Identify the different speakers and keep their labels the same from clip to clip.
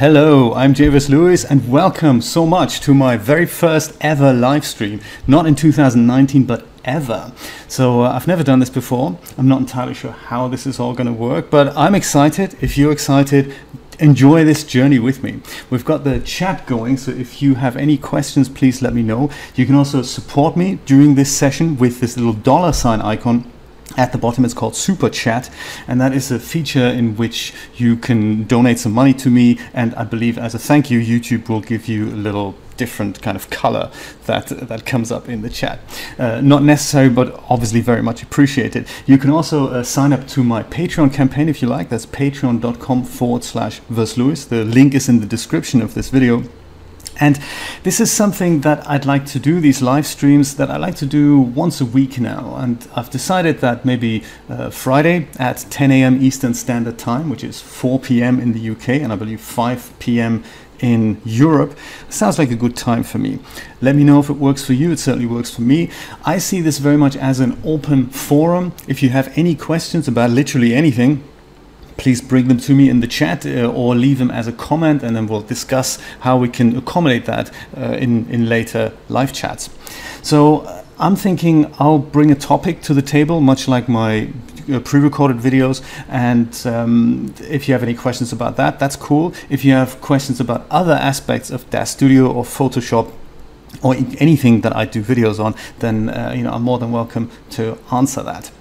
Speaker 1: Hello, I'm Jay Versluis, and welcome so much to my very first ever live stream. Not in 2019, but ever. So uh, I've never done this before. I'm not entirely sure how this is all going to work, but I'm excited. If you're excited, enjoy this journey with me. We've got the chat going, so if you have any questions, please let me know. You can also support me during this session with this little dollar sign icon at the bottom it's called super chat and that is a feature in which you can donate some money to me and i believe as a thank you youtube will give you a little different kind of color that that comes up in the chat. Uh, not necessary but obviously very much appreciated. You can also uh, sign up to my patreon campaign if you like. That's patreon.com forward slash Versluis. the link is in the description of this video and this is something that I'd like to do, these live streams that I like to do once a week now. And I've decided that maybe uh, Friday at 10 a.m. Eastern Standard Time, which is 4 p.m. in the UK, and I believe 5 p.m. in Europe, sounds like a good time for me. Let me know if it works for you. It certainly works for me. I see this very much as an open forum. If you have any questions about literally anything, please bring them to me in the chat uh, or leave them as a comment and then we'll discuss how we can accommodate that uh, in, in later live chats. So uh, I'm thinking I'll bring a topic to the table, much like my pre-recorded videos and um, if you have any questions about that that's cool if you have questions about other aspects of DAZ Studio or Photoshop or anything that I do videos on then uh, you know I'm more than welcome to answer that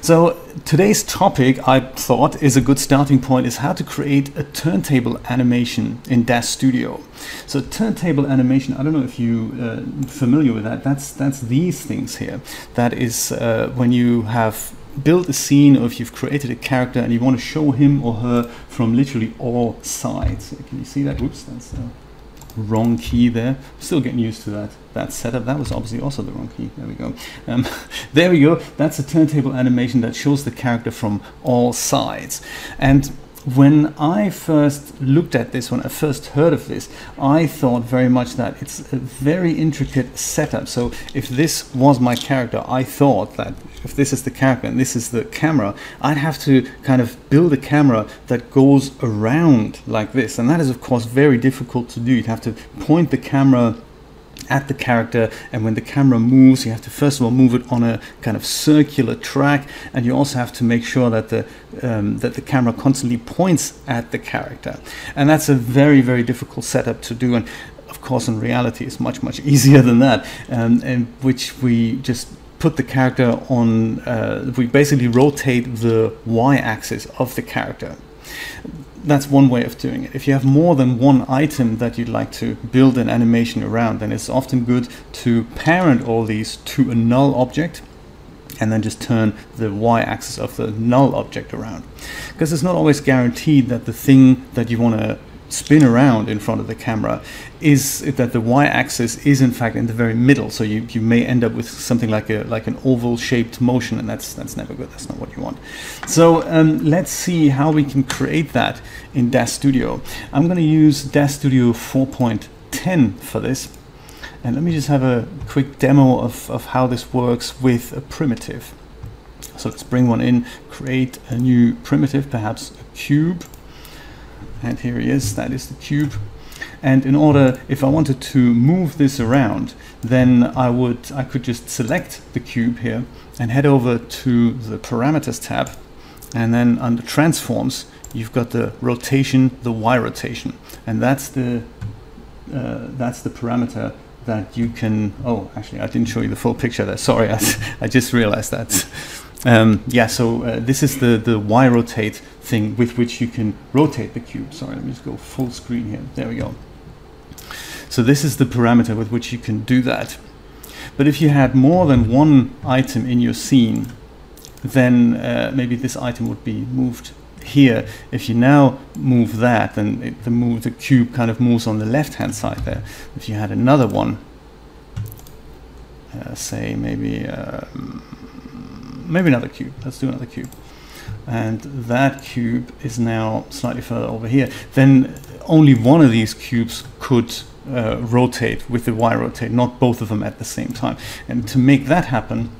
Speaker 1: so today's topic, I thought, is a good starting point is how to create a turntable animation in DAZ Studio. So turntable animation, I don't know if you uh, familiar with that. That's that's these things here. That is uh, when you have built a scene or if you've created a character and you want to show him or her from literally all sides. Can you see that? Oops, that's. Uh, wrong key there. Still getting used to that that setup. That was obviously also the wrong key. There we go. Um, there we go. That's a turntable animation that shows the character from all sides. And when I first looked at this, when I first heard of this, I thought very much that it's a very intricate setup. So if this was my character, I thought that if this is the character and this is the camera, I'd have to kind of build a camera that goes around like this. And that is, of course, very difficult to do. You'd have to point the camera at the character and when the camera moves you have to first of all move it on a kind of circular track and you also have to make sure that the um, that the camera constantly points at the character. And that's a very very difficult setup to do and of course in reality it's much much easier than that um, and which we just put the character on uh, we basically rotate the y-axis of the character that's one way of doing it. If you have more than one item that you'd like to build an animation around, then it's often good to parent all these to a null object and then just turn the y-axis of the null object around. Because it's not always guaranteed that the thing that you want to spin around in front of the camera is that the y-axis is in fact in the very middle. So you, you may end up with something like a like an oval shaped motion and that's that's never good. That's not what you want. So um, let's see how we can create that in DAZ Studio. I'm going to use DAZ Studio 4.10 for this. And let me just have a quick demo of, of how this works with a primitive. So let's bring one in create a new primitive perhaps a cube and here he is, that is the cube. And in order, if I wanted to move this around, then I would, I could just select the cube here and head over to the parameters tab. And then under transforms, you've got the rotation, the Y rotation. And that's the, uh, that's the parameter that you can, oh, actually, I didn't show you the full picture there. Sorry, I, I just realized that. Um, yeah, so uh, this is the, the Y rotate thing with which you can rotate the cube. Sorry, let me just go full screen here. There we go. So this is the parameter with which you can do that. But if you had more than one item in your scene, then uh, maybe this item would be moved here. If you now move that, then it, the move the cube kind of moves on the left-hand side there. If you had another one, uh, say maybe. Um, maybe another cube. Let's do another cube. And that cube is now slightly further over here. Then only one of these cubes could uh, rotate with the Y rotate, not both of them at the same time. And to make that happen,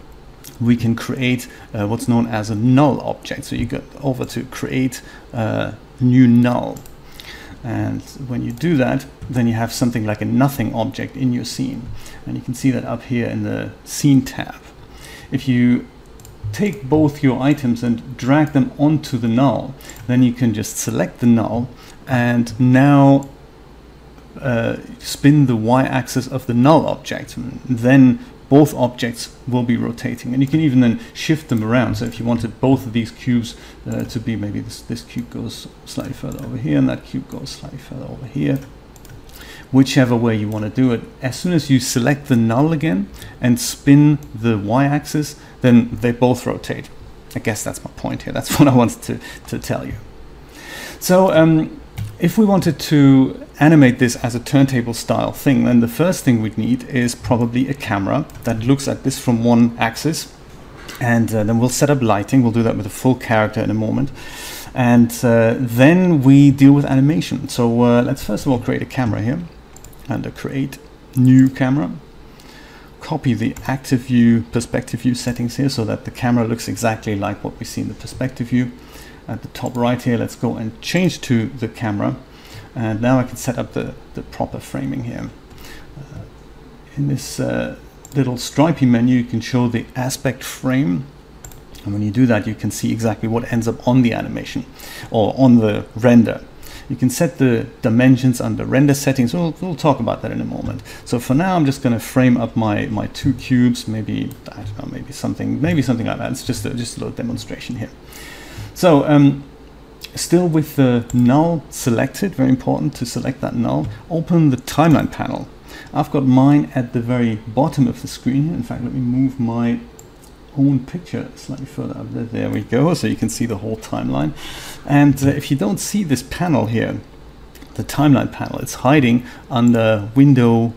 Speaker 1: we can create uh, what's known as a null object. So you go over to create a new null. And when you do that, then you have something like a nothing object in your scene. And you can see that up here in the scene tab. If you take both your items and drag them onto the null, then you can just select the null and now uh, spin the y-axis of the null object. Then both objects will be rotating. And you can even then shift them around. So if you wanted both of these cubes uh, to be maybe this, this cube goes slightly further over here and that cube goes slightly further over here. Whichever way you want to do it. As soon as you select the null again and spin the y-axis then they both rotate I guess that's my point here that's what I wanted to, to tell you so um, if we wanted to animate this as a turntable style thing, then the first thing we'd need is probably a camera that looks at this from one axis. And uh, then we'll set up lighting. We'll do that with a full character in a moment. And uh, then we deal with animation. So uh, let's first of all create a camera here. And create new camera. Copy the active view, perspective view settings here so that the camera looks exactly like what we see in the perspective view at the top right here, let's go and change to the camera. And now I can set up the, the proper framing here. Uh, in this uh, little stripy menu, you can show the aspect frame. And when you do that, you can see exactly what ends up on the animation or on the render. You can set the dimensions under render settings. We'll, we'll talk about that in a moment. So for now, I'm just going to frame up my, my two cubes, maybe, I don't know, maybe something, maybe something like that. It's just a, just a little demonstration here. So um, still with the null selected, very important to select that null, open the timeline panel. I've got mine at the very bottom of the screen. In fact, let me move my own picture slightly further up there. We go, so you can see the whole timeline. And uh, if you don't see this panel here, the timeline panel, it's hiding under window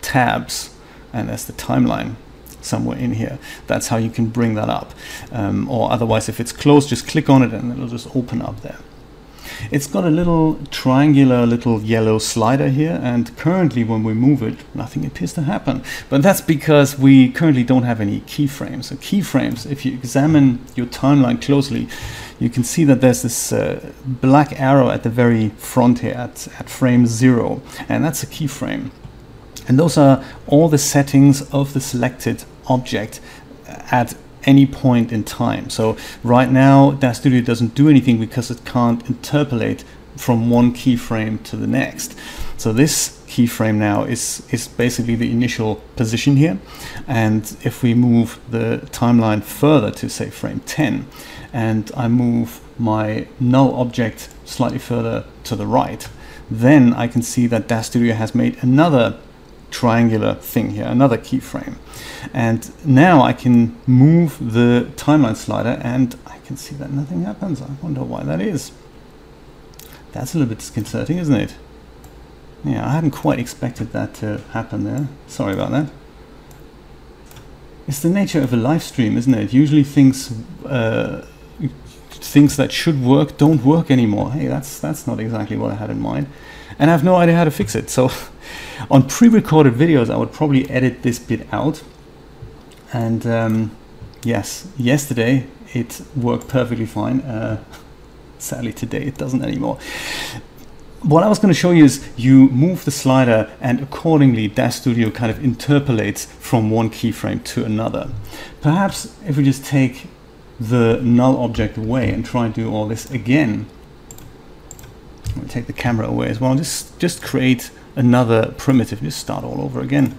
Speaker 1: tabs, and that's the timeline somewhere in here. That's how you can bring that up. Um, or otherwise, if it's closed, just click on it and it'll just open up there. It's got a little triangular little yellow slider here and currently when we move it nothing appears to happen but that's because we currently don't have any keyframes. So keyframes if you examine your timeline closely you can see that there's this uh, black arrow at the very front here at, at frame zero and that's a keyframe and those are all the settings of the selected object at any point in time. So right now, DAZ Studio doesn't do anything because it can't interpolate from one keyframe to the next. So this keyframe now is, is basically the initial position here. And if we move the timeline further to say frame 10, and I move my null object slightly further to the right, then I can see that DAZ Studio has made another triangular thing here, another keyframe. And now I can move the timeline slider and I can see that nothing happens. I wonder why that is. That's a little bit disconcerting, isn't it? Yeah, I hadn't quite expected that to happen there. Sorry about that. It's the nature of a live stream, isn't it? Usually things uh, things that should work don't work anymore. Hey, that's that's not exactly what I had in mind. And I have no idea how to fix it. So on pre-recorded videos, I would probably edit this bit out. And um, yes, yesterday it worked perfectly fine. Uh, sadly today it doesn't anymore. What I was going to show you is you move the slider and accordingly DAZ Studio kind of interpolates from one keyframe to another. Perhaps if we just take the null object away and try and do all this again, take the camera away as well, just, just create another primitive, just start all over again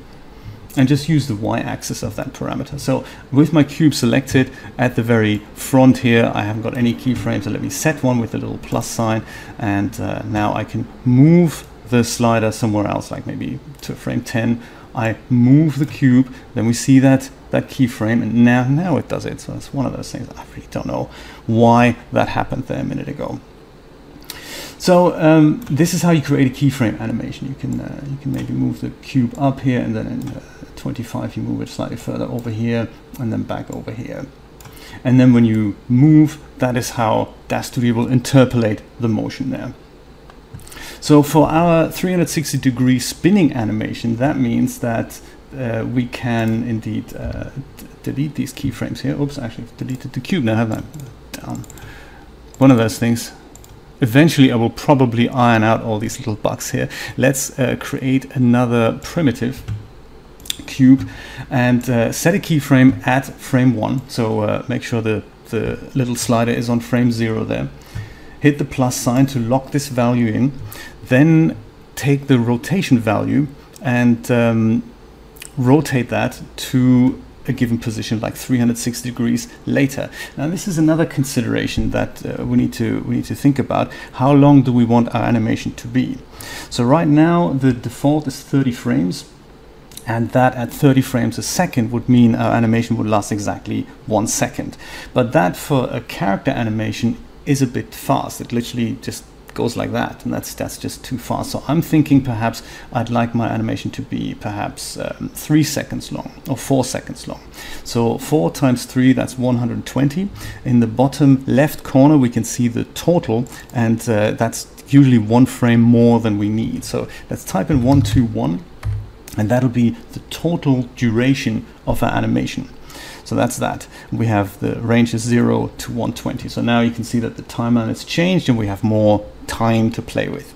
Speaker 1: and just use the y-axis of that parameter. So with my cube selected at the very front here, I haven't got any keyframes, so let me set one with a little plus sign, and uh, now I can move the slider somewhere else, like maybe to frame 10. I move the cube, then we see that that keyframe, and now now it does it. So it's one of those things. I really don't know why that happened there a minute ago. So um, this is how you create a keyframe animation. You can uh, you can maybe move the cube up here, and then in uh, 25 you move it slightly further over here, and then back over here. And then when you move, that is how DAZ Studio will interpolate the motion there. So for our 360 degree spinning animation, that means that uh, we can indeed uh, delete these keyframes here. Oops, actually I've deleted the cube now, haven't I? Down. One of those things. Eventually I will probably iron out all these little bugs here. Let's uh, create another primitive cube and uh, set a keyframe at frame one. So uh, make sure the, the little slider is on frame zero there. Hit the plus sign to lock this value in. Then take the rotation value and um, rotate that to a given position like 360 degrees later. Now this is another consideration that uh, we need to we need to think about. How long do we want our animation to be? So right now the default is 30 frames and that at 30 frames a second would mean our animation would last exactly one second. But that for a character animation is a bit fast. It literally just goes like that, and that's that's just too fast. So I'm thinking perhaps I'd like my animation to be perhaps um, three seconds long or four seconds long. So four times three, that's 120. In the bottom left corner, we can see the total, and uh, that's usually one frame more than we need. So let's type in 121, and that'll be the total duration of our animation. So that's that. We have the range is 0 to 120. So now you can see that the timeline has changed and we have more time to play with.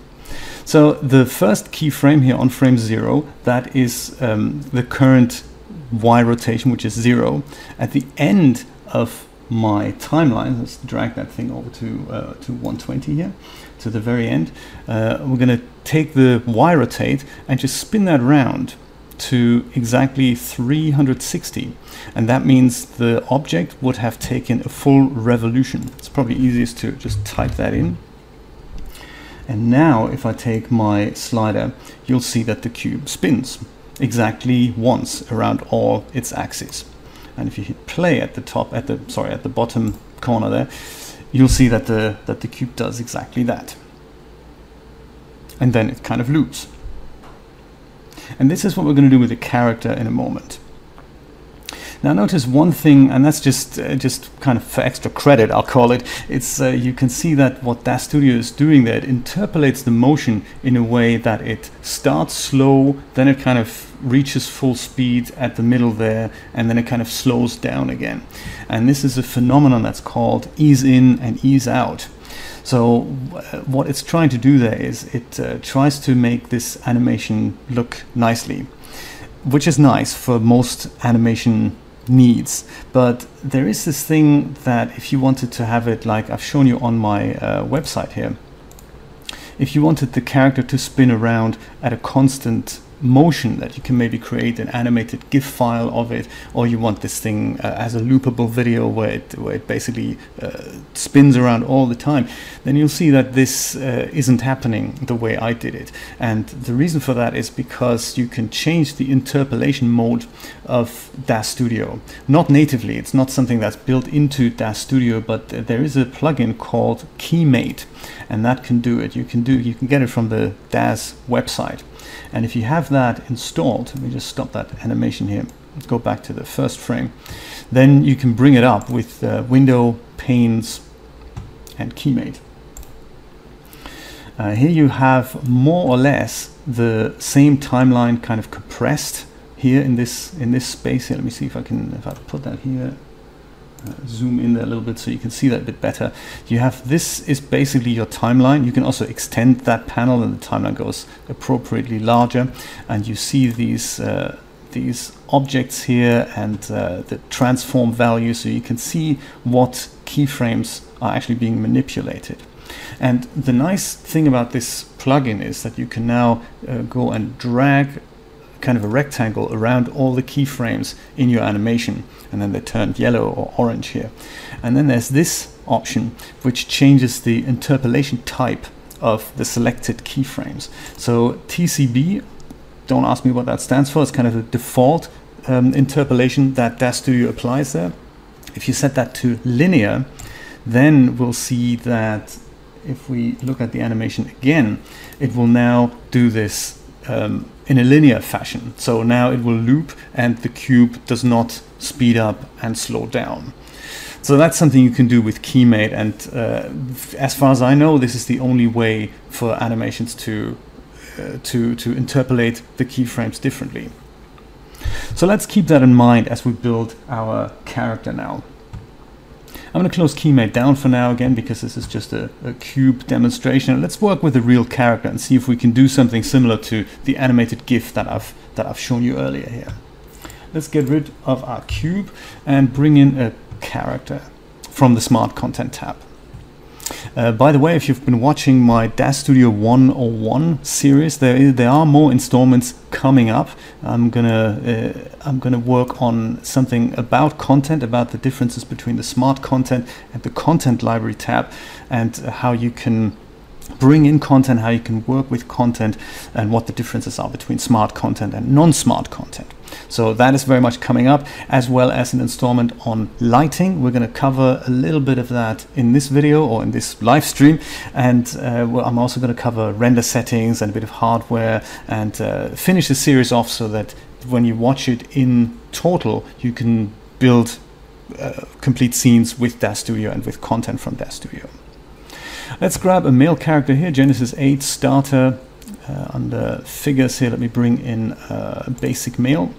Speaker 1: So the first keyframe here on frame 0, that is um, the current Y rotation, which is 0. At the end of my timeline, let's drag that thing over to, uh, to 120 here, to the very end. Uh, we're going to take the Y rotate and just spin that around to exactly 360 and that means the object would have taken a full revolution. It's probably easiest to just type that in. And now if I take my slider, you'll see that the cube spins exactly once around all its axes. And if you hit play at the top, at the sorry, at the bottom corner there, you'll see that the that the cube does exactly that. And then it kind of loops. And this is what we're going to do with the character in a moment. Now notice one thing, and that's just uh, just kind of for extra credit, I'll call it. It's uh, you can see that what DAZ Studio is doing there, it interpolates the motion in a way that it starts slow, then it kind of reaches full speed at the middle there, and then it kind of slows down again. And this is a phenomenon that's called ease in and ease out. So uh, what it's trying to do there is it uh, tries to make this animation look nicely, which is nice for most animation needs. But there is this thing that if you wanted to have it like I've shown you on my uh, website here, if you wanted the character to spin around at a constant motion that you can maybe create an animated GIF file of it, or you want this thing uh, as a loopable video where it, where it basically uh, spins around all the time, then you'll see that this uh, isn't happening the way I did it. And the reason for that is because you can change the interpolation mode of DAZ Studio. Not natively, it's not something that's built into DAZ Studio, but there is a plugin called KeyMate, and that can do it. You can do you can get it from the DAZ website. And if you have that installed, let me just stop that animation here, Let's go back to the first frame, then you can bring it up with uh, window, panes, and keymate. Uh, here you have more or less the same timeline kind of compressed here in this in this space here. Let me see if I can if I put that here uh, zoom in there a little bit so you can see that a bit better. You have this is basically your timeline. You can also extend that panel and the timeline goes appropriately larger and you see these uh, these objects here and uh, the transform value so you can see what keyframes are actually being manipulated. And the nice thing about this plugin is that you can now uh, go and drag kind of a rectangle around all the keyframes in your animation and then they turn yellow or orange here. And then there's this option which changes the interpolation type of the selected keyframes. So TCB, don't ask me what that stands for, it's kind of a default um, interpolation that DAZ Studio applies there. If you set that to linear, then we'll see that if we look at the animation again, it will now do this um, in a linear fashion. So now it will loop and the cube does not speed up and slow down. So that's something you can do with Keymate, and uh, as far as I know, this is the only way for animations to uh, to to interpolate the keyframes differently. So let's keep that in mind as we build our character now. I'm going to close KeyMate down for now again because this is just a, a, cube demonstration. Let's work with a real character and see if we can do something similar to the animated GIF that I've that I've shown you earlier here. Let's get rid of our cube and bring in a character from the Smart Content tab. Uh, by the way, if you've been watching my DAZ Studio 101 series, there is, there are more installments coming up. I'm gonna uh, I'm gonna work on something about content, about the differences between the Smart Content and the Content Library tab, and how you can bring in content, how you can work with content, and what the differences are between smart content and non-smart content. So that is very much coming up, as well as an installment on lighting. We're going to cover a little bit of that in this video or in this live stream, and uh, well, I'm also going to cover render settings and a bit of hardware, and uh, finish the series off so that when you watch it in total, you can build uh, complete scenes with DAZ Studio and with content from DAZ Studio. Let's grab a male character here, Genesis 8 starter. Uh, under figures here, let me bring in uh, basic male,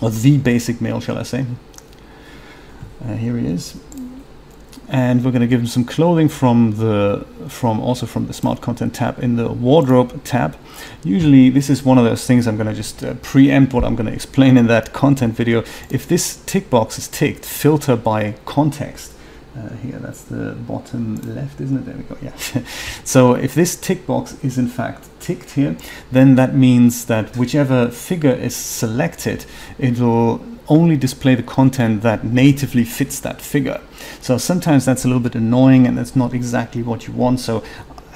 Speaker 1: or the basic male, shall I say. Uh, here he is. And we're going to give him some clothing from the from also from the smart content tab in the wardrobe tab. Usually this is one of those things I'm going to just uh, preempt what I'm going to explain in that content video. If this tick box is ticked, filter by context uh, here that's the bottom left isn't it? There we go yeah. So if this tick box is in fact ticked here then that means that whichever figure is selected it will only display the content that natively fits that figure. So sometimes that's a little bit annoying and that's not exactly what you want. So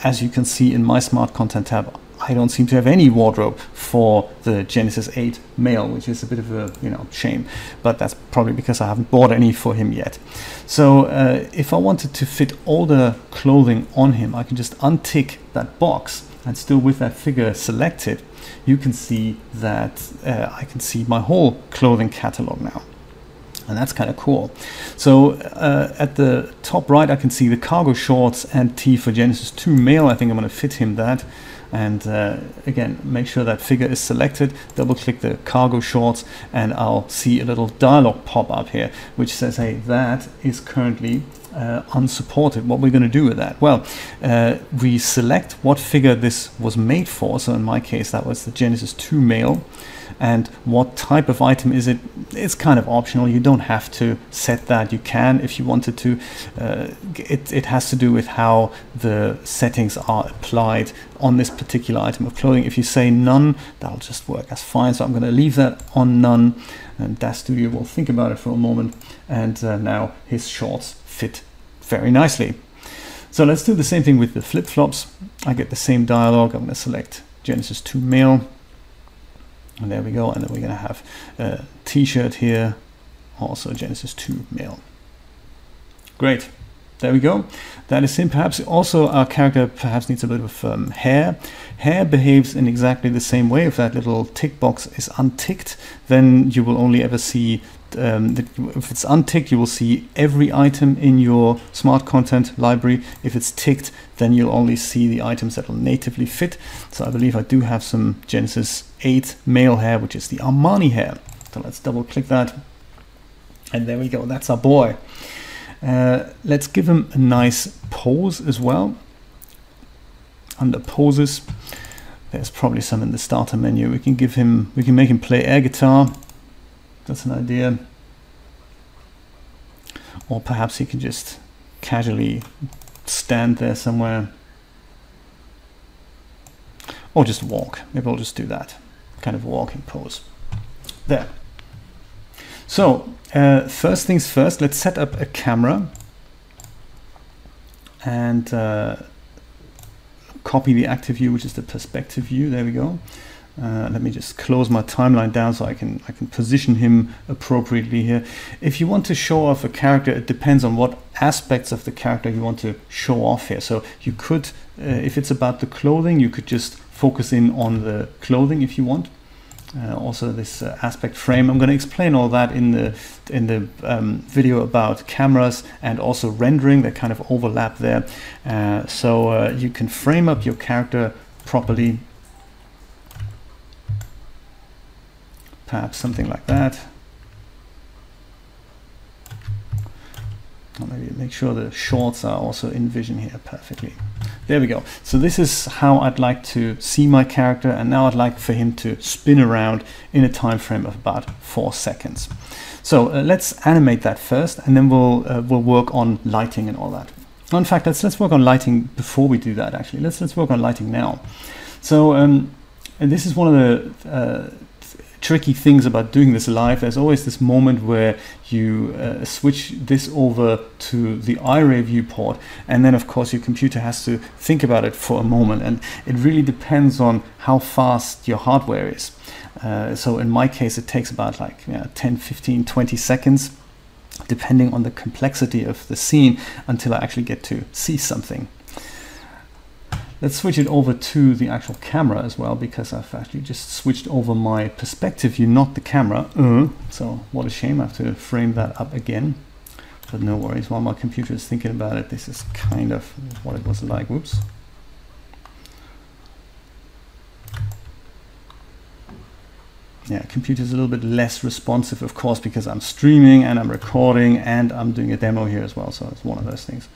Speaker 1: as you can see in my smart content tab I don't seem to have any wardrobe for the Genesis 8 male, which is a bit of a you know shame, but that's probably because I haven't bought any for him yet. So uh, if I wanted to fit all the clothing on him, I can just untick that box, and still with that figure selected, you can see that uh, I can see my whole clothing catalog now and that's kind of cool. So uh, at the top right, I can see the cargo shorts and tee for Genesis 2 male. I think I'm going to fit him that and uh, again make sure that figure is selected double click the cargo shorts and I'll see a little dialog pop up here which says hey that is currently uh, unsupported. What we're going to do with that? Well uh, we select what figure this was made for. So in my case that was the Genesis 2 male and what type of item is it? It's kind of optional. You don't have to set that. You can if you wanted to. Uh, it, it has to do with how the settings are applied on this particular item of clothing. If you say none that'll just work as fine. So I'm going to leave that on none. And DAZ Studio will think about it for a moment. And uh, now his shorts fit very nicely. So let's do the same thing with the flip-flops. I get the same dialog I'm going to select Genesis 2 male and there we go. And then we're going to have a t-shirt here, also Genesis 2 male. Great. There we go. That is him. Perhaps also our character perhaps needs a bit of um, hair. Hair behaves in exactly the same way. If that little tick box is unticked, then you will only ever see um, if it's unticked, you will see every item in your smart content library. If it's ticked, then you'll only see the items that will natively fit. So I believe I do have some Genesis 8 male hair, which is the Armani hair. So let's double click that. And there we go, that's our boy. Uh, let's give him a nice pose as well. Under poses, there's probably some in the starter menu. We can give him, we can make him play air guitar that's an idea. Or perhaps he can just casually stand there somewhere. Or just walk. Maybe I'll just do that. Kind of walking pose. There. So, uh, first things first, let's set up a camera and uh, copy the active view, which is the perspective view. There we go. Uh, let me just close my timeline down so I can I can position him appropriately here. If you want to show off a character, it depends on what aspects of the character you want to show off here. So you could, uh, if it's about the clothing, you could just focus in on the clothing if you want. Uh, also this uh, aspect frame. I'm going to explain all that in the in the um, video about cameras and also rendering. That kind of overlap there. Uh, so uh, you can frame up your character properly perhaps something like that. Maybe make sure the shorts are also in vision here perfectly. There we go. So this is how I'd like to see my character and now I'd like for him to spin around in a time frame of about four seconds. So uh, let's animate that first and then we'll, uh, we'll work on lighting and all that. In fact, let's, let's work on lighting before we do that actually. Let's, let's work on lighting now. So um, this is one of the uh, tricky things about doing this live. There's always this moment where you uh, switch this over to the iRay viewport, and then of course your computer has to think about it for a moment, and it really depends on how fast your hardware is. Uh, so in my case, it takes about like know, 10, 15, 20 seconds, depending on the complexity of the scene, until I actually get to see something. Let's switch it over to the actual camera as well because I've actually just switched over my perspective view, not the camera. Uh, so what a shame, I have to frame that up again. But no worries, while my computer is thinking about it, this is kind of what it was like. Whoops. yeah, computer's a little bit less responsive, of course, because I'm streaming and I'm recording and I'm doing a demo here as well. So it's one of those things.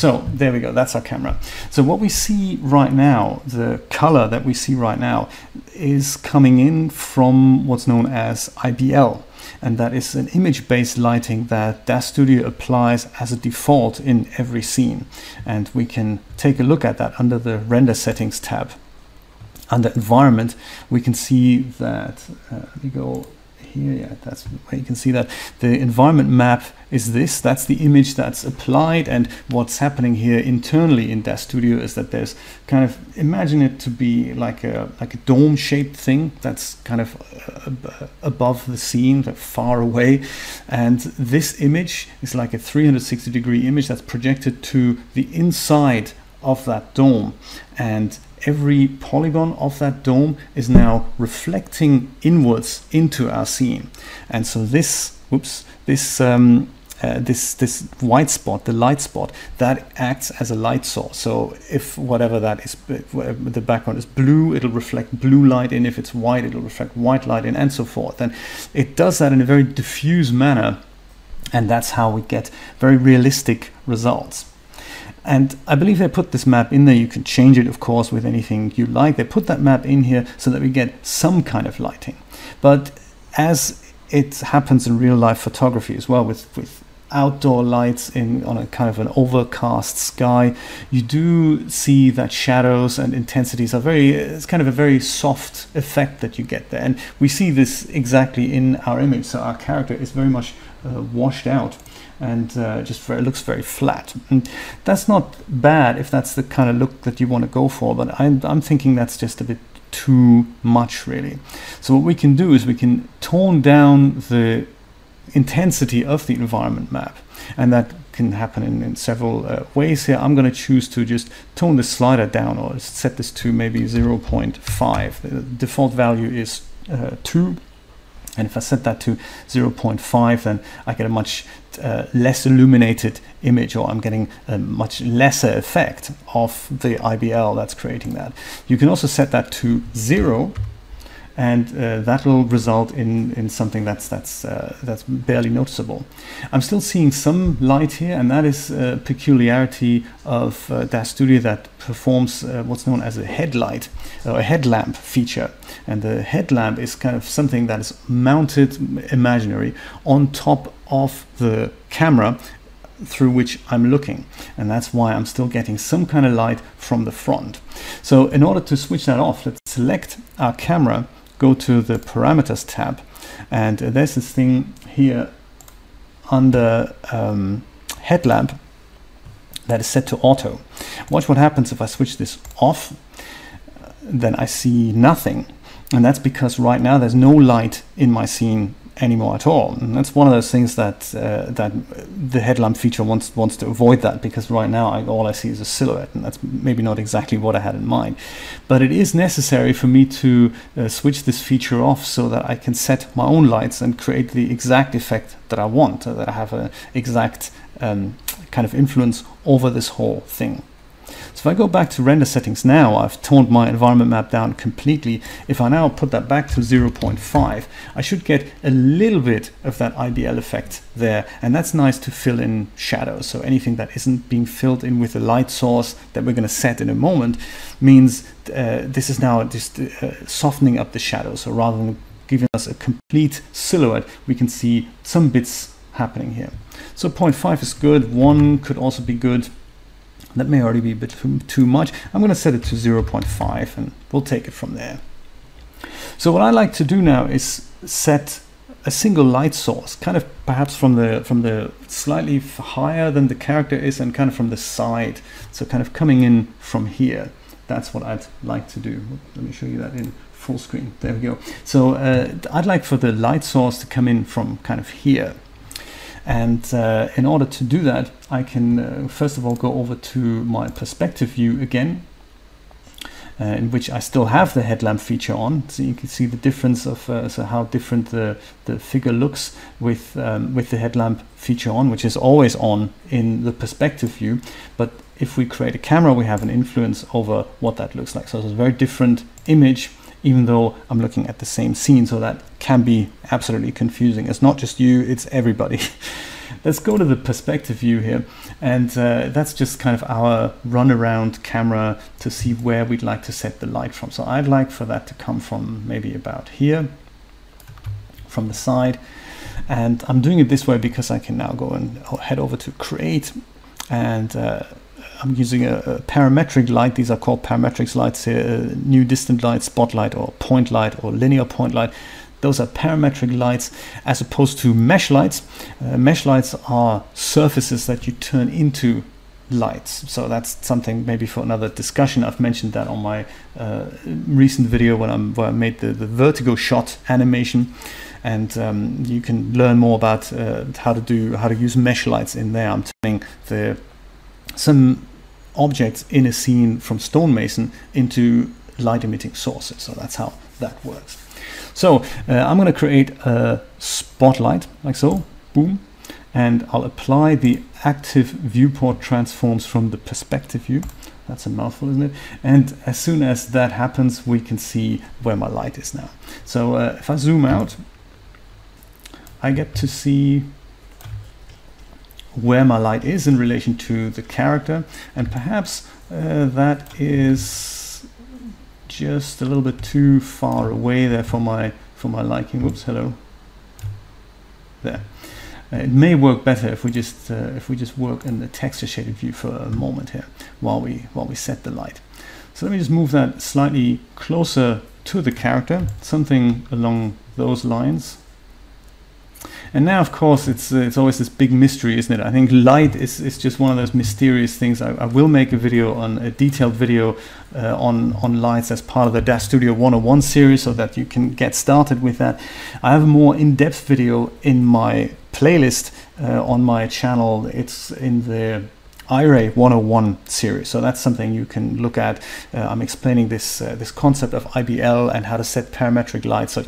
Speaker 1: So there we go, that's our camera. So what we see right now, the color that we see right now is coming in from what's known as IBL. And that is an image-based lighting that DAZ Studio applies as a default in every scene. And we can take a look at that under the render settings tab. Under environment, we can see that, uh, me go here, yeah, that's where you can see that the environment map is this, that's the image that's applied and what's happening here internally in DAZ Studio is that there's kind of, imagine it to be like a, like a dome shaped thing that's kind of uh, above the scene, far away. And this image is like a 360 degree image that's projected to the inside of that dome. And every polygon of that dome is now reflecting inwards into our scene. And so this, whoops, this um, uh, this this white spot, the light spot, that acts as a light source. So if whatever that is, the background is blue, it'll reflect blue light in. If it's white, it'll reflect white light in, and so forth. And it does that in a very diffuse manner, and that's how we get very realistic results. And I believe they put this map in there. You can change it, of course, with anything you like. They put that map in here so that we get some kind of lighting. But as it happens in real life photography as well, with, with outdoor lights in on a kind of an overcast sky, you do see that shadows and intensities are very, it's kind of a very soft effect that you get there. And we see this exactly in our image. So our character is very much uh, washed out and uh, just very, it looks very flat. And that's not bad if that's the kind of look that you want to go for, but I'm, I'm thinking that's just a bit too much really. So what we can do is we can tone down the intensity of the environment map and that can happen in, in several uh, ways here. I'm going to choose to just tone the slider down or set this to maybe 0.5. The default value is uh, 2 and if I set that to 0.5, then I get a much uh, less illuminated image, or I'm getting a much lesser effect of the IBL that's creating that. You can also set that to zero, and uh, that will result in, in something that's that's uh, that's barely noticeable. I'm still seeing some light here, and that is a peculiarity of uh, DAZ Studio that performs uh, what's known as a headlight or a headlamp feature. And the headlamp is kind of something that is mounted imaginary on top of the camera through which I'm looking and that's why I'm still getting some kind of light from the front so in order to switch that off let's select our camera go to the parameters tab and there's this thing here under um, headlamp that is set to auto. Watch what happens if I switch this off, then I see nothing. And that's because right now there's no light in my scene anymore at all. And that's one of those things that uh, that the headlamp feature wants wants to avoid that because right now I, all I see is a silhouette, and that's maybe not exactly what I had in mind. But it is necessary for me to uh, switch this feature off so that I can set my own lights and create the exact effect that I want, that I have an exact um, kind of influence over this whole thing. So if I go back to render settings now, I've toned my environment map down completely. If I now put that back to 0.5, I should get a little bit of that IBL effect there. And that's nice to fill in shadows. So anything that isn't being filled in with a light source that we're going to set in a moment means uh, this is now just uh, softening up the shadows. So rather than giving us a complete silhouette, we can see some bits happening here. So 0.5 is good, 1 could also be good. That may already be a bit too much. I'm going to set it to 0.5 and we'll take it from there. So what I like to do now is set a single light source, kind of perhaps from the from the slightly higher than the character is and kind of from the side. So kind of coming in from here. That's what I'd like to do. Let me show you that in full screen. There we go. So uh, I'd like for the light source to come in from kind of here. And uh, in order to do that, I can uh, first of all go over to my perspective view again, uh, in which I still have the headlamp feature on. So you can see the difference of uh, so how different the, the figure looks with, um, with the headlamp feature on, which is always on in the perspective view. But if we create a camera, we have an influence over what that looks like. So it's a very different image even though I'm looking at the same scene. So that can be absolutely confusing. It's not just you, it's everybody. Let's go to the perspective view here. And uh, that's just kind of our run around camera to see where we'd like to set the light from. So I'd like for that to come from maybe about here, from the side. And I'm doing it this way because I can now go and head over to create and uh, I'm using a, a, parametric light. These are called parametric lights here, uh, new distant light, spotlight, or point light, or linear point light. Those are parametric lights as opposed to mesh lights. Uh, mesh lights are surfaces that you turn into lights. So that's something maybe for another discussion. I've mentioned that on my uh, recent video when, I'm, I made the, the vertigo shot animation. And um, you can learn more about uh, how to do how to use mesh lights in there. I'm turning the some objects in a scene from stonemason into light emitting sources. So that's how that works. So uh, I'm going to create a spotlight like so, boom, and I'll apply the active viewport transforms from the perspective view. That's a mouthful, isn't it? And as soon as that happens, we can see where my light is now. So uh, if I zoom out, I get to see where my light is in relation to the character and perhaps uh, that is just a little bit too far away there for my for my liking. Whoops hello. There. Uh, it may work better if we just uh, if we just work in the texture shaded view for a moment here while we while we set the light. So let me just move that slightly closer to the character something along those lines and now, of course, it's uh, it's always this big mystery, isn't it? I think light is, is just one of those mysterious things. I, I will make a video on a detailed video uh, on on lights as part of the DAZ Studio 101 series, so that you can get started with that. I have a more in-depth video in my playlist uh, on my channel. It's in the iRay 101 series. So that's something you can look at. Uh, I'm explaining this uh, this concept of IBL and how to set parametric light. So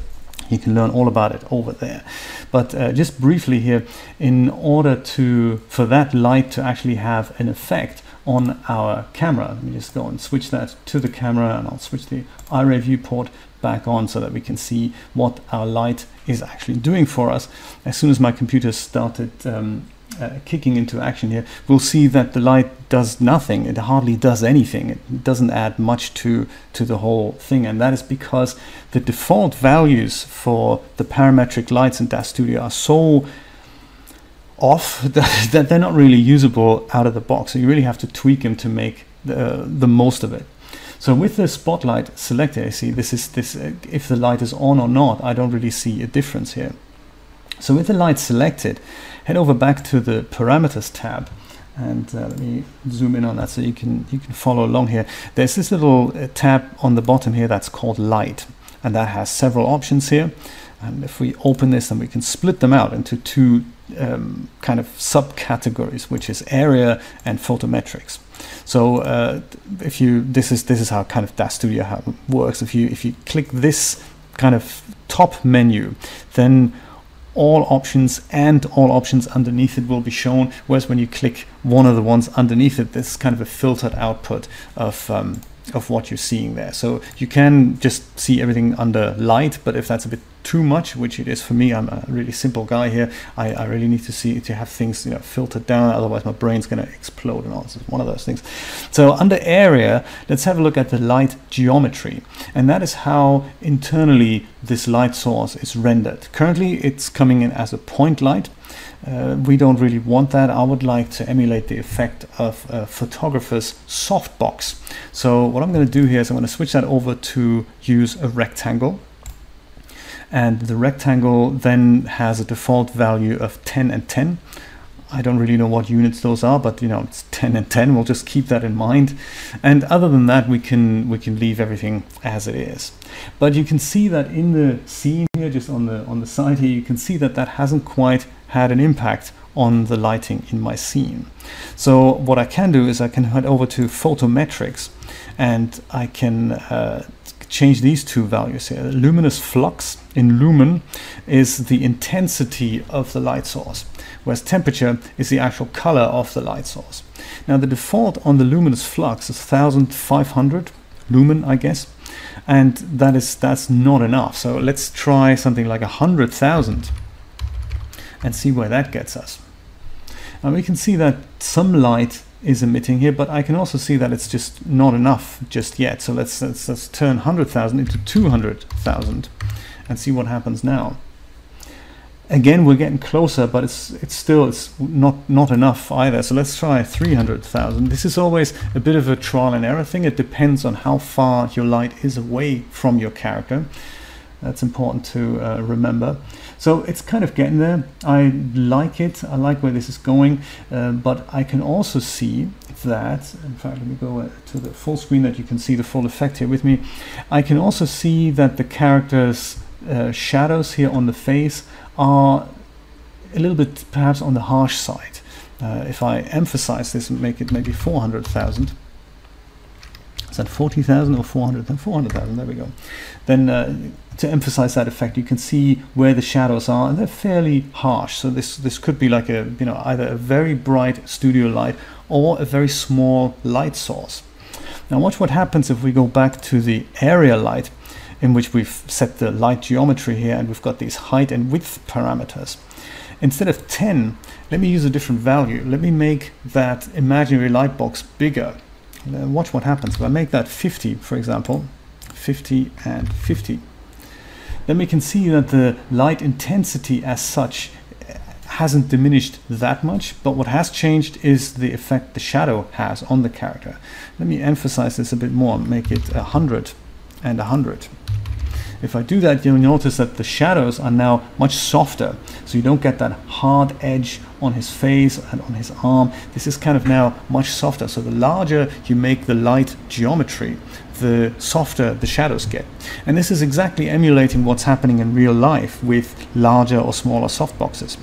Speaker 1: you can learn all about it over there. But uh, just briefly here, in order to for that light to actually have an effect on our camera, let me just go and switch that to the camera and I'll switch the iRay viewport back on so that we can see what our light is actually doing for us. As soon as my computer started um, uh, kicking into action here, we'll see that the light does nothing. It hardly does anything. It doesn't add much to, to the whole thing. And that is because the default values for the parametric lights in DAZ Studio are so off that they're not really usable out of the box. So you really have to tweak them to make the, the most of it. So with the spotlight selector, you see this is this if the light is on or not, I don't really see a difference here. So with the light selected, head over back to the parameters tab and uh, let me zoom in on that so you can you can follow along here. There's this little uh, tab on the bottom here that's called light and that has several options here. And if we open this, then we can split them out into two um, kind of subcategories, which is area and photometrics. So uh, if you this is this is how kind of DAZ Studio works. If you if you click this kind of top menu, then all options and all options underneath it will be shown. Whereas when you click one of the ones underneath it, this is kind of a filtered output of um, of what you're seeing there. So you can just see everything under light, but if that's a bit too much, which it is for me, I'm a really simple guy here. I, I really need to see to have things you know filtered down, otherwise my brain's going to explode and all. This is one of those things. So under area, let's have a look at the light geometry, and that is how internally this light source is rendered. Currently, it's coming in as a point light. Uh, we don't really want that. I would like to emulate the effect of a photographer's softbox. So what I'm going to do here is I'm going to switch that over to use a rectangle. And the rectangle then has a default value of 10 and 10. I don't really know what units those are, but you know it's 10 and 10. We'll just keep that in mind. And other than that, we can we can leave everything as it is. But you can see that in the scene here, just on the on the side here, you can see that that hasn't quite had an impact on the lighting in my scene. So what I can do is I can head over to photometrics and I can uh, change these two values here. Luminous flux in lumen is the intensity of the light source, whereas temperature is the actual color of the light source. Now the default on the luminous flux is 1500 lumen, I guess, and that is that's not enough. So let's try something like hundred thousand and see where that gets us. And we can see that some light is emitting here, but I can also see that it's just not enough just yet. So let's, let's, let's turn 100,000 into 200,000 and see what happens now. Again, we're getting closer, but it's it's still it's not not enough either. So let's try 300,000. This is always a bit of a trial and error thing. It depends on how far your light is away from your character. That's important to uh, remember. So it's kind of getting there. I like it. I like where this is going. Uh, but I can also see that, in fact, let me go uh, to the full screen that you can see the full effect here with me. I can also see that the character's uh, shadows here on the face are a little bit perhaps on the harsh side. Uh, if I emphasize this and make it maybe 400,000, is that 40,000 or 400? 400,000, there we go. Then uh, to emphasize that effect, you can see where the shadows are, and they're fairly harsh. So this this could be like a you know either a very bright studio light or a very small light source. Now watch what happens if we go back to the area light, in which we've set the light geometry here, and we've got these height and width parameters. Instead of 10, let me use a different value. Let me make that imaginary light box bigger. watch what happens. If I make that 50, for example, 50 and 50 then we can see that the light intensity as such eh, hasn't diminished that much, but what has changed is the effect the shadow has on the character. Let me emphasize this a bit more, make it 100 and 100. If I do that, you'll notice that the shadows are now much softer. So you don't get that hard edge on his face and on his arm. This is kind of now much softer. So the larger you make the light geometry, the softer the shadows get. And this is exactly emulating what's happening in real life with larger or smaller softboxes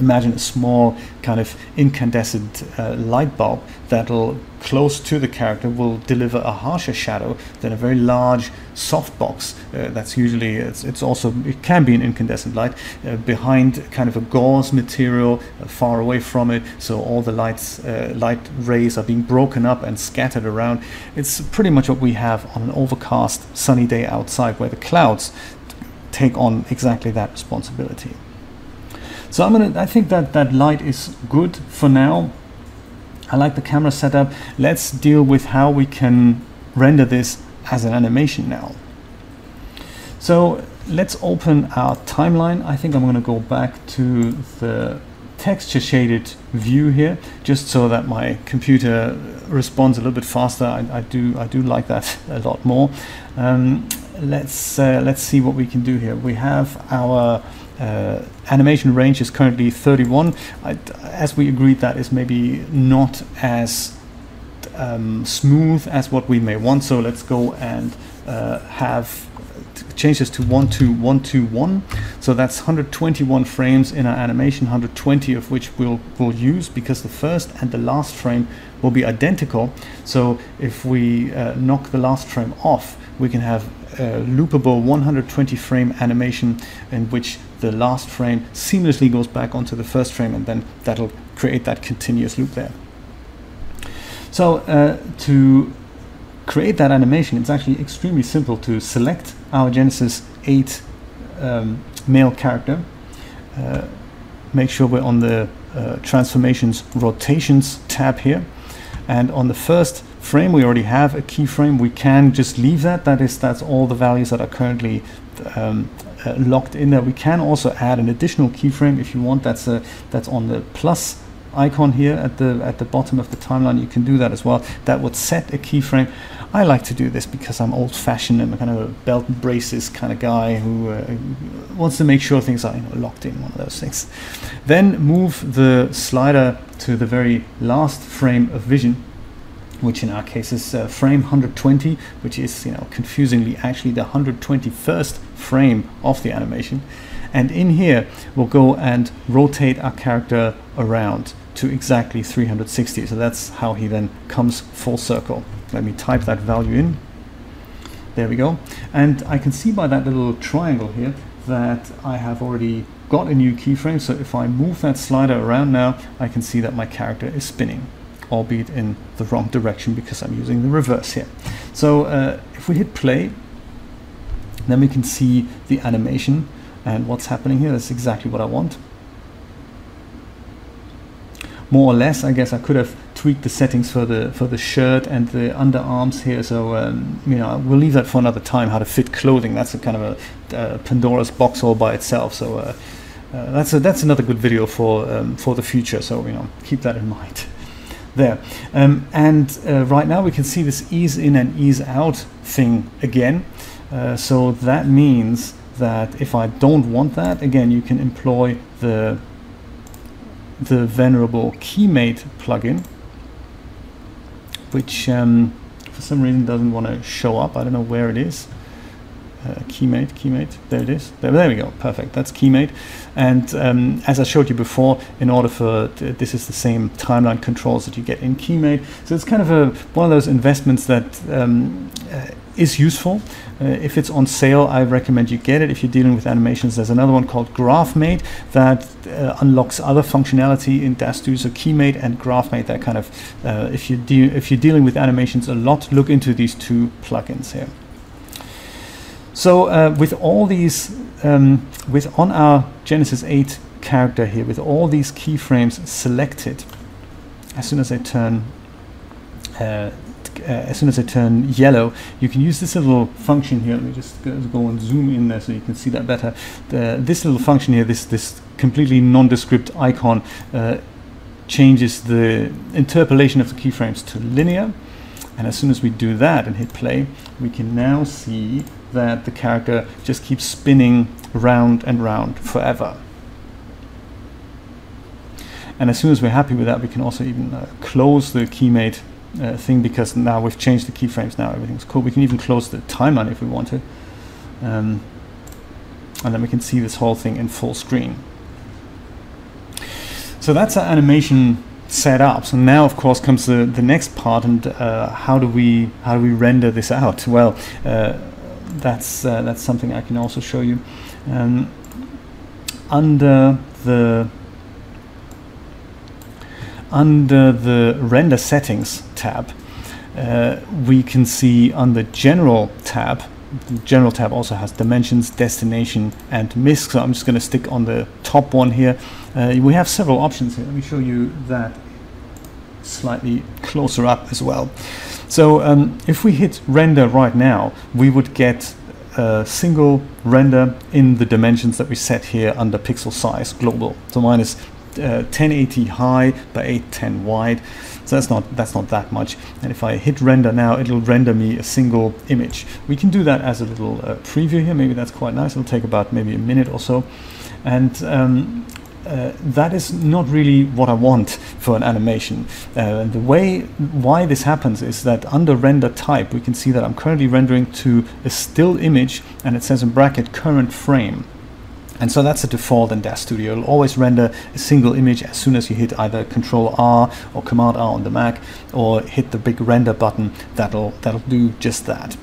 Speaker 1: imagine a small kind of incandescent uh, light bulb that'll close to the character will deliver a harsher shadow than a very large softbox uh, that's usually it's, it's, also it can be an incandescent light uh, behind kind of a gauze material uh, far away from it so all the lights uh, light rays are being broken up and scattered around. It's pretty much what we have on an overcast sunny day outside where the clouds take on exactly that responsibility so I'm gonna, I think that that light is good for now. I like the camera setup. Let's deal with how we can render this as an animation now. So let's open our timeline. I think I'm gonna go back to the texture shaded view here, just so that my computer responds a little bit faster. I, I do I do like that a lot more. Um, let's uh, let's see what we can do here. We have our uh, animation range is currently 31. I, as we agreed, that is maybe not as um, smooth as what we may want. So let's go and uh, have change this to 12121. So that's 121 frames in our animation, 120 of which we'll, we'll use because the first and the last frame will be identical. So if we uh, knock the last frame off, we can have a loopable 120 frame animation in which the last frame seamlessly goes back onto the first frame and then that'll create that continuous loop there. So uh, to create that animation, it's actually extremely simple to select our Genesis 8 um, male character, uh, make sure we're on the uh, transformations rotations tab here, and on the first frame we already have a keyframe. We can just leave that. That is, that's all the values that are currently um, uh, locked in there. We can also add an additional keyframe if you want. That's a, that's on the plus icon here at the at the bottom of the timeline. You can do that as well. That would set a keyframe. I like to do this because I'm old-fashioned. I'm a kind of a belt and braces kind of guy who uh, wants to make sure things are you know, locked in. One of those things. Then move the slider to the very last frame of vision which in our case is uh, frame 120, which is you know confusingly actually the 121st frame of the animation. And in here, we'll go and rotate our character around to exactly 360. So that's how he then comes full circle. Let me type that value in. There we go. And I can see by that little triangle here that I have already got a new keyframe. So if I move that slider around now, I can see that my character is spinning, albeit in the wrong direction because I'm using the reverse here. So uh, if we hit play, then we can see the animation and what's happening here. That's exactly what I want more or less. I guess I could have tweaked the settings for the for the shirt and the underarms here. So um, you know, we'll leave that for another time. How to fit clothing? That's a kind of a Pandora's box all by itself. So uh, uh, that's a, that's another good video for um, for the future. So you know, keep that in mind. There um, and uh, right now we can see this ease in and ease out thing again. Uh, so that means that if I don't want that, again, you can employ the the venerable Keymate plugin, which um, for some reason doesn't want to show up. I don't know where it is. Uh, Keymate, Keymate, there it is. There, there we go, perfect. That's Keymate. And um, as I showed you before, in order for this is the same timeline controls that you get in Keymate. So it's kind of a one of those investments that um, uh, is useful. Uh, if it's on sale, I recommend you get it. If you're dealing with animations, there's another one called GraphMate that uh, unlocks other functionality in DAZ Studio. So Keymate and GraphMate, that kind of, uh, if, you de- if you're dealing with animations a lot, look into these two plugins here. So uh, with all these, um, with on our Genesis 8 character here, with all these keyframes selected, as soon as I turn uh, uh, as soon as I turn yellow, you can use this little function here. Let me just go, go and zoom in there so you can see that better. The, this little function here, this this completely nondescript icon, uh, changes the interpolation of the keyframes to linear. And as soon as we do that and hit play, we can now see that the character just keeps spinning round and round forever. And as soon as we're happy with that, we can also even uh, close the keymate uh, thing because now we've changed the keyframes now everything's cool. We can even close the timeline if we want to. Um, and then we can see this whole thing in full screen. So that's our animation set up. So now of course comes the, the next part and uh, how do we how do we render this out? Well uh, that's uh, that's something I can also show you. Um, under the under the render settings tab, uh, we can see on the general tab, the general tab also has dimensions, destination, and MISC. So I'm just going to stick on the top one here. Uh, we have several options here. Let me show you that slightly closer up as well. So um, if we hit render right now, we would get a single render in the dimensions that we set here under pixel size global. So uh, 1080 high by 810 wide so that's not that's not that much. And if I hit render now it'll render me a single image. We can do that as a little uh, preview here. Maybe that's quite nice. It'll take about maybe a minute or so. And um, uh, that is not really what I want for an animation. Uh, the way why this happens is that under render type we can see that I'm currently rendering to a still image and it says in bracket current frame. And so that's a default in DAZ Studio. It'll always render a single image as soon as you hit either Control R or Command R on the Mac or hit the big render button. That'll that'll do just that.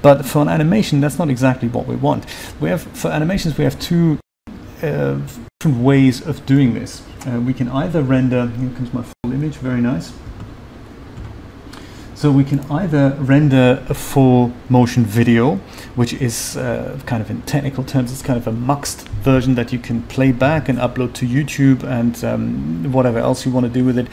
Speaker 1: But for an animation, that's not exactly what we want. We have for animations we have two uh, different ways of doing this. Uh, we can either render, here comes my full image, very nice. So we can either render a full motion video, which is uh, kind of in technical terms, it's kind of a muxed version that you can play back and upload to YouTube and um, whatever else you want to do with it.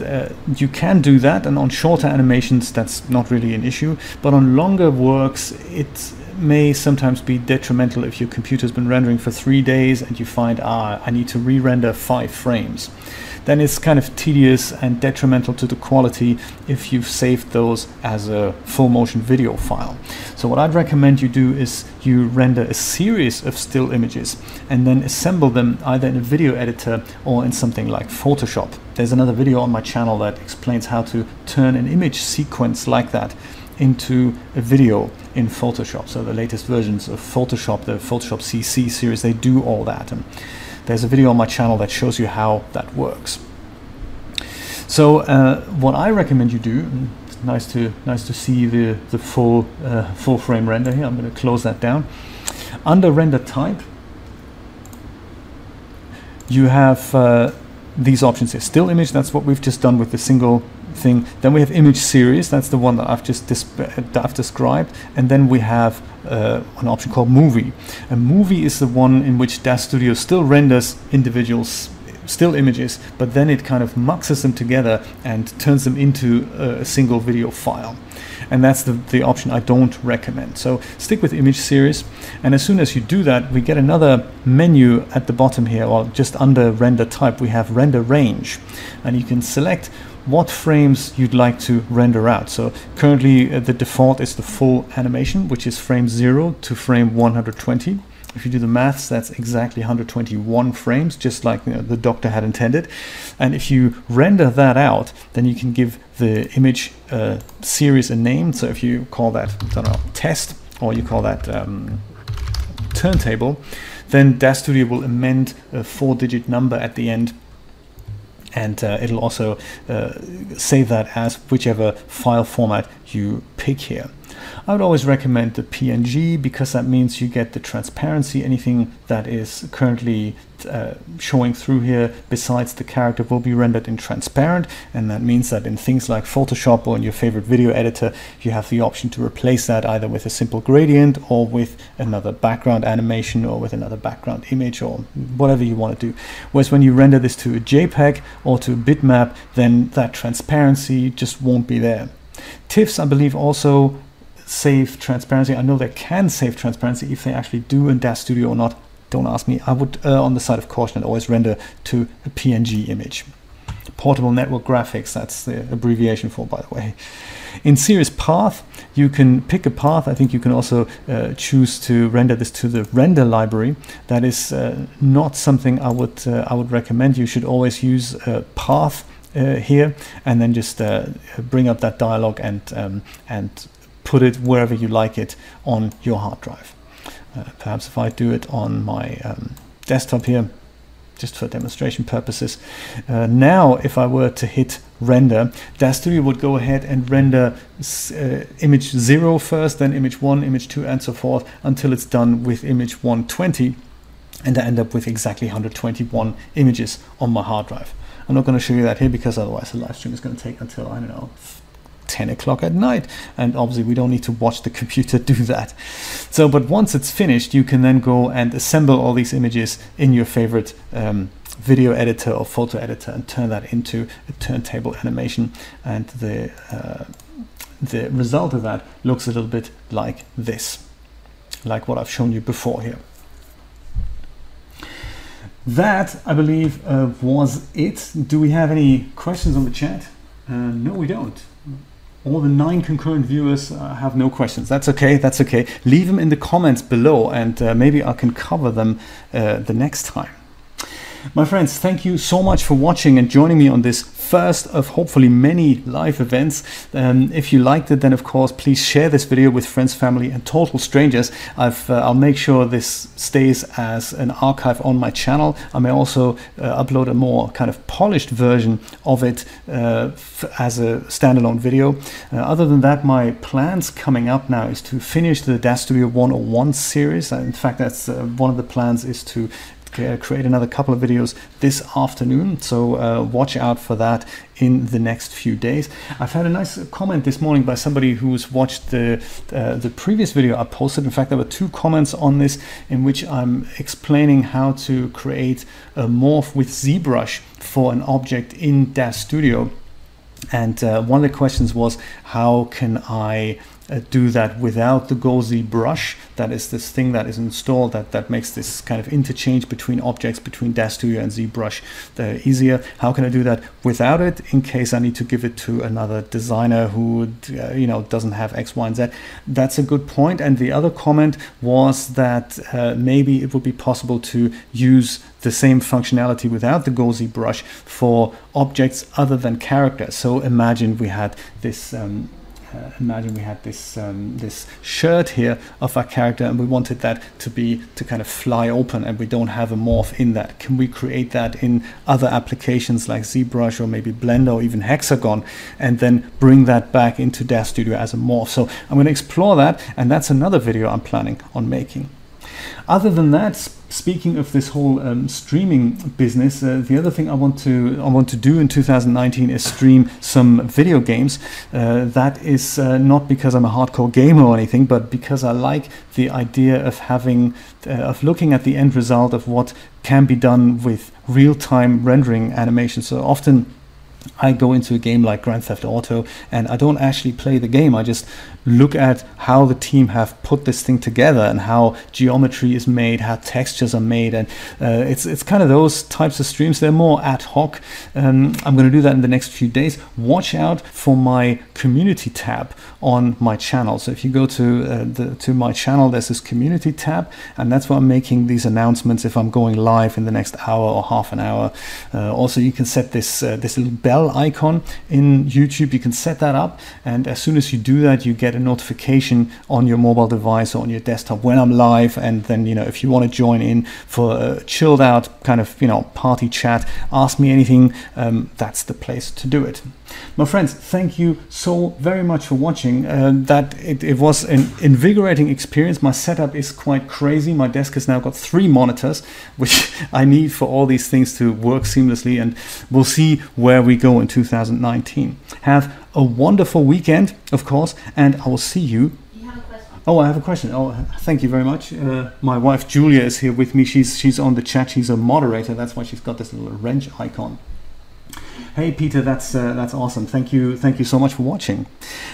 Speaker 1: Uh, you can do that, and on shorter animations, that's not really an issue. But on longer works, it may sometimes be detrimental if your computer's been rendering for three days and you find, ah, I need to re render five frames then it's kind of tedious and detrimental to the quality if you've saved those as a full motion video file. So what I'd recommend you do is you render a series of still images and then assemble them either in a video editor or in something like Photoshop. There's another video on my channel that explains how to turn an image sequence like that into a video in Photoshop. So the latest versions of Photoshop, the Photoshop CC series, they do all that. And there's a video on my channel that shows you how that works. So uh, what I recommend you do, it's nice to nice to see the the full uh, full frame render here. I'm going to close that down. Under render type, you have uh, these options here. Still image, that's what we've just done with the single thing. Then we have image series, that's the one that I've just that I've described. And then we have uh, an option called movie. A movie is the one in which DAZ Studio still renders individuals still images, but then it kind of muxes them together and turns them into a, a single video file. And that's the, the option I don't recommend. So stick with image series. And as soon as you do that, we get another menu at the bottom here, or just under render type, we have render range. And you can select what frames you'd like to render out. So currently uh, the default is the full animation, which is frame 0 to frame 120. If you do the maths, that's exactly 121 frames, just like you know, the doctor had intended. And if you render that out, then you can give the image uh, series a name. So if you call that, I don't know, test, or you call that um, turntable, then DAZ Studio will amend a four-digit number at the end and uh, it'll also uh, save that as whichever file format you pick here. I would always recommend the PNG because that means you get the transparency. Anything that is currently uh, showing through here besides the character will be rendered in transparent and that means that in things like Photoshop or in your favorite video editor you have the option to replace that either with a simple gradient or with another background animation or with another background image or whatever you want to do. Whereas when you render this to a JPEG or to a bitmap then that transparency just won't be there. TIFFs I believe also save transparency. I know they can save transparency if they actually do in DAZ Studio or not. Don't ask me. I would uh, on the side of caution always render to a PNG image. Portable Network Graphics, that's the abbreviation for, by the way. In Series Path, you can pick a path. I think you can also uh, choose to render this to the render library. That is uh, not something I would uh, I would recommend. You should always use a path uh, here and then just bring up that dialog and um, and put it wherever you like it on your hard drive. Uh, perhaps if I do it on my um, desktop here, just for demonstration purposes. Uh, now, if I were to hit render, DAZ Studio would go ahead and render uh, image 0 first, then image 1, image 2, and so forth, until it's done with image 120. And I end up with exactly 121 images on my hard drive. I'm not going to show you that here because otherwise the live stream is going to take until, I don't know, 10 o'clock at night. And obviously we don't need to watch the computer do that. So, but once it's finished, you can then go and assemble all these images in your favorite um, video editor or photo editor and turn that into a turntable animation. And the, uh, the result of that looks a little bit like this, like what I've shown you before here. That, I believe, uh, was it. Do we have any questions on the chat? Uh, no, we don't all the nine concurrent viewers uh, have no questions. That's okay. That's okay. Leave them in the comments below, and uh, maybe I can cover them uh, the next time. My friends, thank you so much for watching and joining me on this first of hopefully many live events. Um, if you liked it, then of course, please share this video with friends, family, and total strangers. i will uh, make sure this stays as an archive on my channel. I may also uh, upload a more kind of polished version of it uh, as a standalone video. Uh, other than that, my plans coming up now is to finish the DAZ Studio 101 series. In fact, that's uh, one of the plans is to create another couple of videos this afternoon. So uh, watch out for that in the next few days. I've had a nice comment this morning by somebody who's watched the uh, the previous video I posted. In fact, there were two comments on this in which I'm explaining how to create a morph with ZBrush for an object in DAZ Studio. And uh, one of the questions was, how can I uh, do that without the GoZ brush. That is this thing that is installed that, that makes this kind of interchange between objects between DAZ Studio and ZBrush uh, easier. How can I do that without it in case I need to give it to another designer who uh, you know doesn't have X, Y, and Z? That's a good point. And the other comment was that uh, maybe it would be possible to use the same functionality without the GoZ brush for objects other than characters. So imagine we had this um, uh, imagine we had this um, this shirt here of our character and we wanted that to be to kind of fly open and we don't have a morph in that. Can we create that in other applications like ZBrush or maybe Blender or even Hexagon and then bring that back into DAZ Studio as a morph? So I'm going to explore that and that's another video I'm planning on making other than that speaking of this whole um, streaming business, uh, the other thing I want to I want to do in 2019 is stream some video games. Uh, that is uh, not because I'm a hardcore gamer or anything, but because I like the idea of having uh, of looking at the end result of what can be done with real-time rendering animation. So often. I go into a game like Grand Theft Auto and I don't actually play the game. I just look at how the team have put this thing together and how geometry is made, how textures are made, and uh, it's it's kind of those types of streams. They're more ad hoc. Um, I'm going to do that in the next few days. Watch out for my community tab on my channel. So if you go to uh, the to my channel, there's this community tab, and that's where I'm making these announcements if I'm going live in the next hour or half an hour. Uh, also, you can set this uh, this little bell icon in YouTube. You can set that up, and as soon as you do that, you get get a notification on your mobile device or on your desktop when I'm live. And then, you know, if you want to join in for a chilled out kind of, you know, party chat, ask me anything, um, that's the place to do it. My friends, thank you so very much for watching. Uh, that it, it, was an invigorating experience. My setup is quite crazy. My desk has now got three monitors, which I need for all these things to work seamlessly. And we'll see where we go in 2019. Have a wonderful weekend, of course, and I will see you. Oh, I have a question. Oh, thank you very much. Uh, my wife Julia is here with me. She's she's on the chat. She's a moderator. That's why she's got this little wrench icon. Hey Peter, that's uh, that's awesome. Thank you, thank you so much for watching.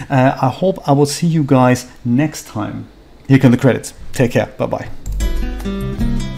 Speaker 1: Uh, I hope I will see you guys next time. Here come the credits. Take care. Bye bye.